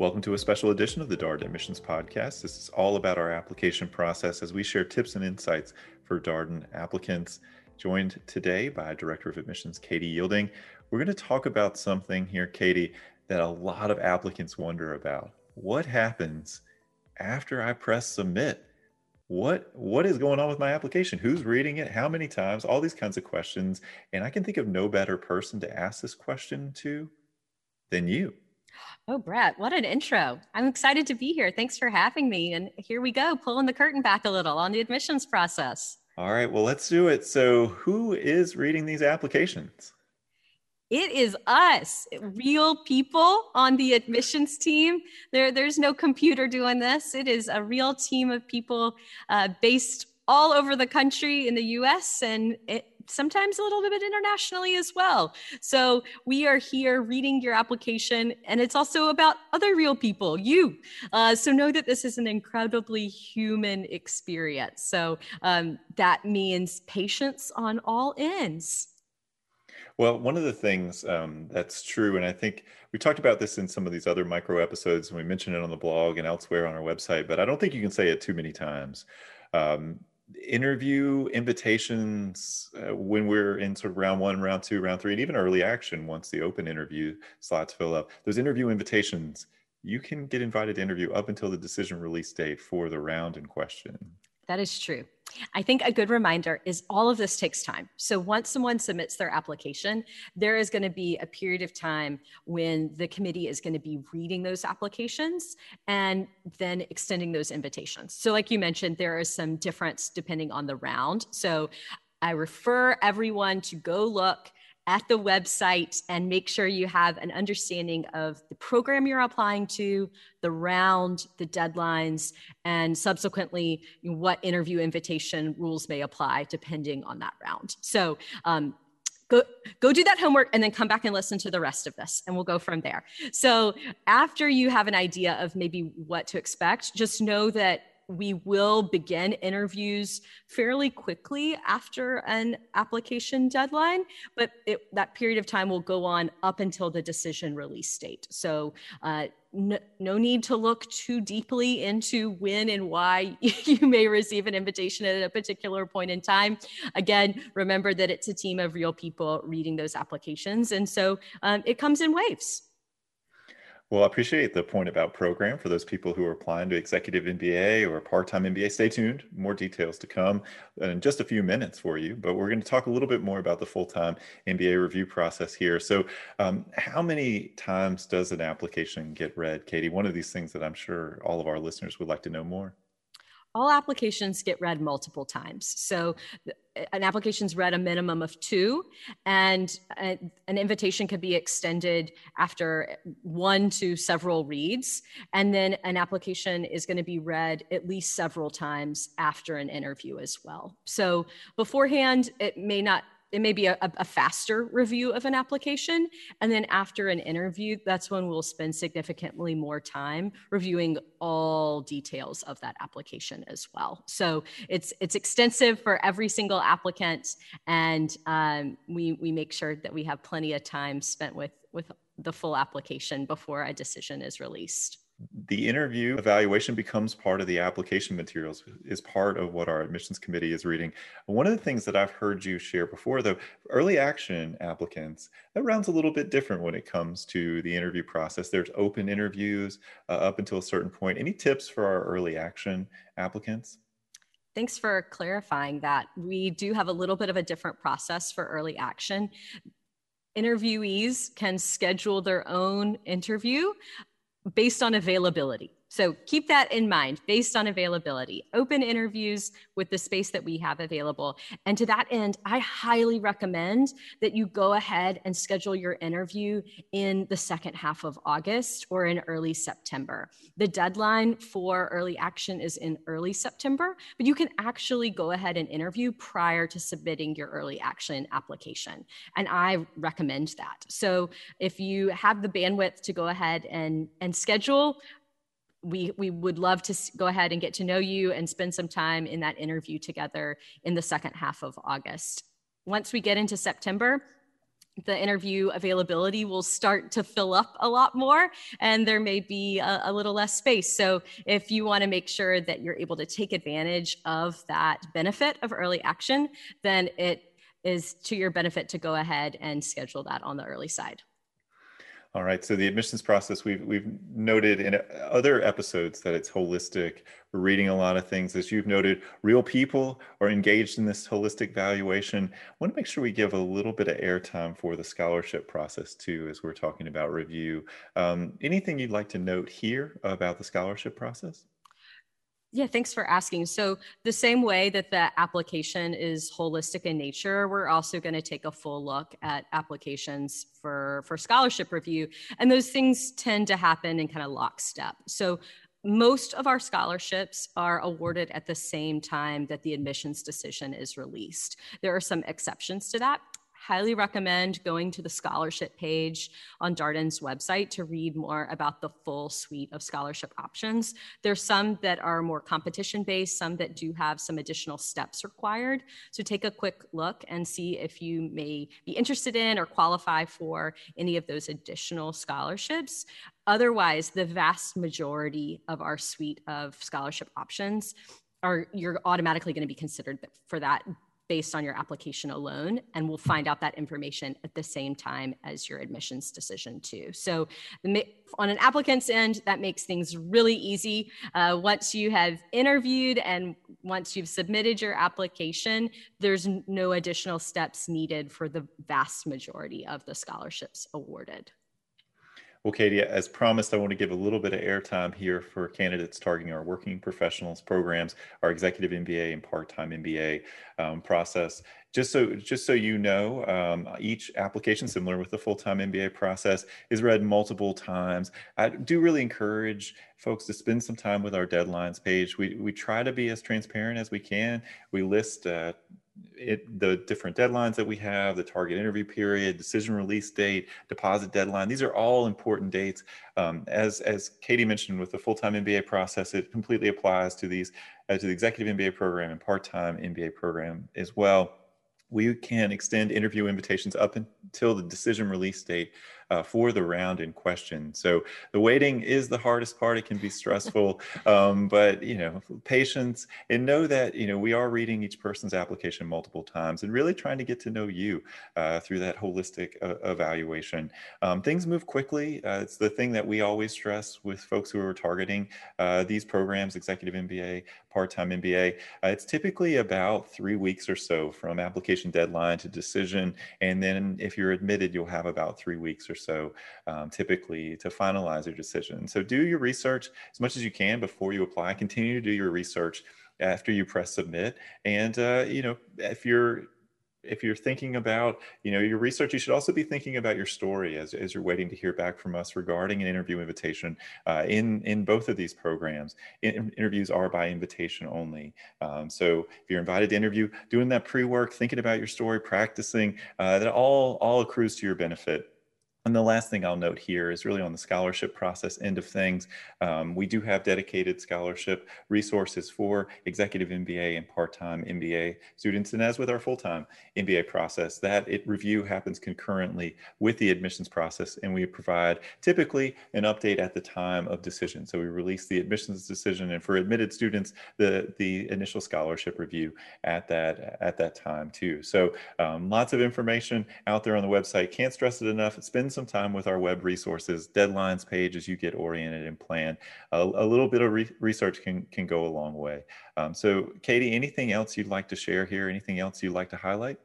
Welcome to a special edition of the Darden Admissions Podcast. This is all about our application process as we share tips and insights for Darden applicants. Joined today by Director of Admissions Katie Yielding. We're going to talk about something here, Katie, that a lot of applicants wonder about. What happens after I press submit? What what is going on with my application? Who's reading it? How many times? All these kinds of questions. And I can think of no better person to ask this question to than you. Oh, Brett, what an intro. I'm excited to be here. Thanks for having me. And here we go, pulling the curtain back a little on the admissions process. All right, well, let's do it. So, who is reading these applications? It is us, real people on the admissions team. There, there's no computer doing this. It is a real team of people uh, based all over the country in the US and it, sometimes a little bit internationally as well. So we are here reading your application, and it's also about other real people, you. Uh, so know that this is an incredibly human experience. So um, that means patience on all ends. Well, one of the things um, that's true, and I think we talked about this in some of these other micro episodes, and we mentioned it on the blog and elsewhere on our website, but I don't think you can say it too many times. Um, interview invitations uh, when we're in sort of round one, round two, round three, and even early action once the open interview slots fill up. Those interview invitations, you can get invited to interview up until the decision release date for the round in question. That is true. I think a good reminder is all of this takes time. So once someone submits their application, there is going to be a period of time when the committee is going to be reading those applications and then extending those invitations. So like you mentioned, there is some difference depending on the round. So I refer everyone to go look at the website and make sure you have an understanding of the program you're applying to, the round, the deadlines, and subsequently what interview invitation rules may apply depending on that round. So, um, Go, go do that homework and then come back and listen to the rest of this and we'll go from there so after you have an idea of maybe what to expect just know that we will begin interviews fairly quickly after an application deadline, but it, that period of time will go on up until the decision release date. So uh, no, no, need to look too deeply into when and why you may receive an invitation at a particular point in time. Again, remember that it's a team of real people reading those applications. And so um, it comes in waves. Well, I appreciate the point about program for those people who are applying to executive MBA or part-time MBA. Stay tuned, more details to come in just a few minutes for you. But we're going to talk a little bit more about the full-time MBA review process here. So, um, how many times does an application get read, Katie? One of these things that I'm sure all of our listeners would like to know more all applications get read multiple times. So an application's read a minimum of two, and a, an invitation could be extended after one to several reads. And then an application is going to be read at least several times after an interview as well. So beforehand, it may not it may be a, a, faster review of an application. And then after an interview, that's when we'll spend significantly more time reviewing all details of that application as well. So it's it's extensive for every single applicant, and um, we we make sure that we have plenty of time spent with with the full application before a decision is released the interview evaluation becomes part of the application materials is part of what our admissions committee is reading. One of the things that i've heard you share before though early action applicants that rounds a little bit different when it comes to the interview process. There's open interviews uh, up until a certain point. Any tips for our early action applicants? Thanks for clarifying that. We do have a little bit of a different process for early action. Interviewees can schedule their own interview based on availability. So keep that in mind based on availability. Open interviews with the space that we have available. And to that end, I highly recommend that you go ahead and schedule your interview in the second half of August or in early September. The deadline for early action is in early September, but you can actually go ahead and interview prior to submitting your early action application. And I recommend that. So if you have the bandwidth to go ahead and, and schedule, we we would love to go ahead and get to know you and spend some time in that interview together in the second half of August. Once we get into September, the interview availability will start to fill up a lot more and there may be a, a little less space. So, if you want to make sure that you're able to take advantage of that benefit of early action, then it is to your benefit to go ahead and schedule that on the early side. All right. So the admissions process, we've we've noted in other episodes that it's holistic. We're reading a lot of things, as you've noted. Real people are engaged in this holistic valuation. I want to make sure we give a little bit of airtime for the scholarship process too, as we're talking about review. Um, anything you'd like to note here about the scholarship process? Yeah, thanks for asking. So, the same way that the application is holistic in nature, we're also going to take a full look at applications for, for scholarship review. And those things tend to happen in kind of lockstep. So, most of our scholarships are awarded at the same time that the admissions decision is released. There are some exceptions to that highly recommend going to the scholarship page on Darden's website to read more about the full suite of scholarship options. There's some that are more competition based, some that do have some additional steps required. So take a quick look and see if you may be interested in or qualify for any of those additional scholarships. Otherwise, the vast majority of our suite of scholarship options are you're automatically going to be considered for that based on your application alone and we'll find out that information at the same time as your admissions decision too. So on an applicant's end that makes things really easy. Uh, once you have interviewed and once you've submitted your application there's no additional steps needed for the vast majority of the scholarships awarded well, Katie, as promised, I want to give a little bit of airtime here for candidates targeting our working professionals programs, our executive MBA and part-time MBA um, process. Just so, just so you know, um, each application, similar with the full-time MBA process, is read multiple times. I do really encourage folks to spend some time with our deadlines page. We we try to be as transparent as we can. We list uh, it, the different deadlines that we have, the target interview period, decision release date, deposit deadline. These are all important dates. Um, as as Katie mentioned, with the full time MBA process, it completely applies to these uh, to the executive MBA program and part time MBA program as well. We can extend interview invitations up until the decision release date uh, for the round in question. So the waiting is the hardest part. It can be stressful, um, but you know, patience and know that you know we are reading each person's application multiple times and really trying to get to know you uh, through that holistic uh, evaluation. Um, things move quickly. Uh, it's the thing that we always stress with folks who are targeting uh, these programs, executive MBA, part-time MBA. Uh, it's typically about three weeks or so from application deadline to decision, and then if you're admitted, you'll have about three weeks or so um, typically to finalize your decision. So do your research as much as you can before you apply. Continue to do your research after you press submit. And uh, you know, if you're if you're thinking about you know your research you should also be thinking about your story as, as you're waiting to hear back from us regarding an interview invitation uh, in in both of these programs in, interviews are by invitation only um, so if you're invited to interview doing that pre-work thinking about your story practicing uh, that all all accrues to your benefit and the last thing I'll note here is really on the scholarship process end of things. Um, we do have dedicated scholarship resources for executive MBA and part-time MBA students. And as with our full-time MBA process, that it review happens concurrently with the admissions process. And we provide typically an update at the time of decision. So we release the admissions decision and for admitted students, the, the initial scholarship review at that, at that time too. So um, lots of information out there on the website. Can't stress it enough. It's been spend some time with our web resources, deadlines page as you get oriented and plan. A, a little bit of re research can, can go a long way. Um, so Katie, anything else you'd like to share here? Anything else you'd like to highlight?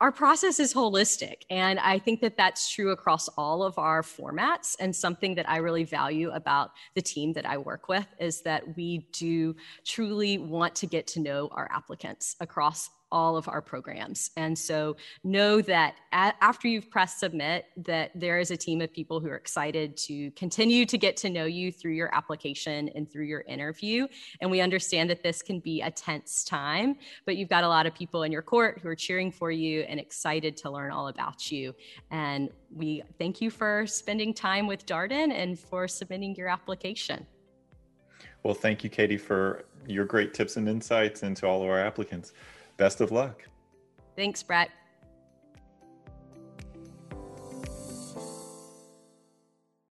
our process is holistic and i think that that's true across all of our formats and something that i really value about the team that i work with is that we do truly want to get to know our applicants across all of our programs. And so know that after you've pressed submit that there is a team of people who are excited to continue to get to know you through your application and through your interview. And we understand that this can be a tense time, but you've got a lot of people in your court who are cheering for you and excited to learn all about you. And we thank you for spending time with Darden and for submitting your application. Well, thank you, Katie, for your great tips and insights into all of our applicants. Best of luck. Thanks, Brett.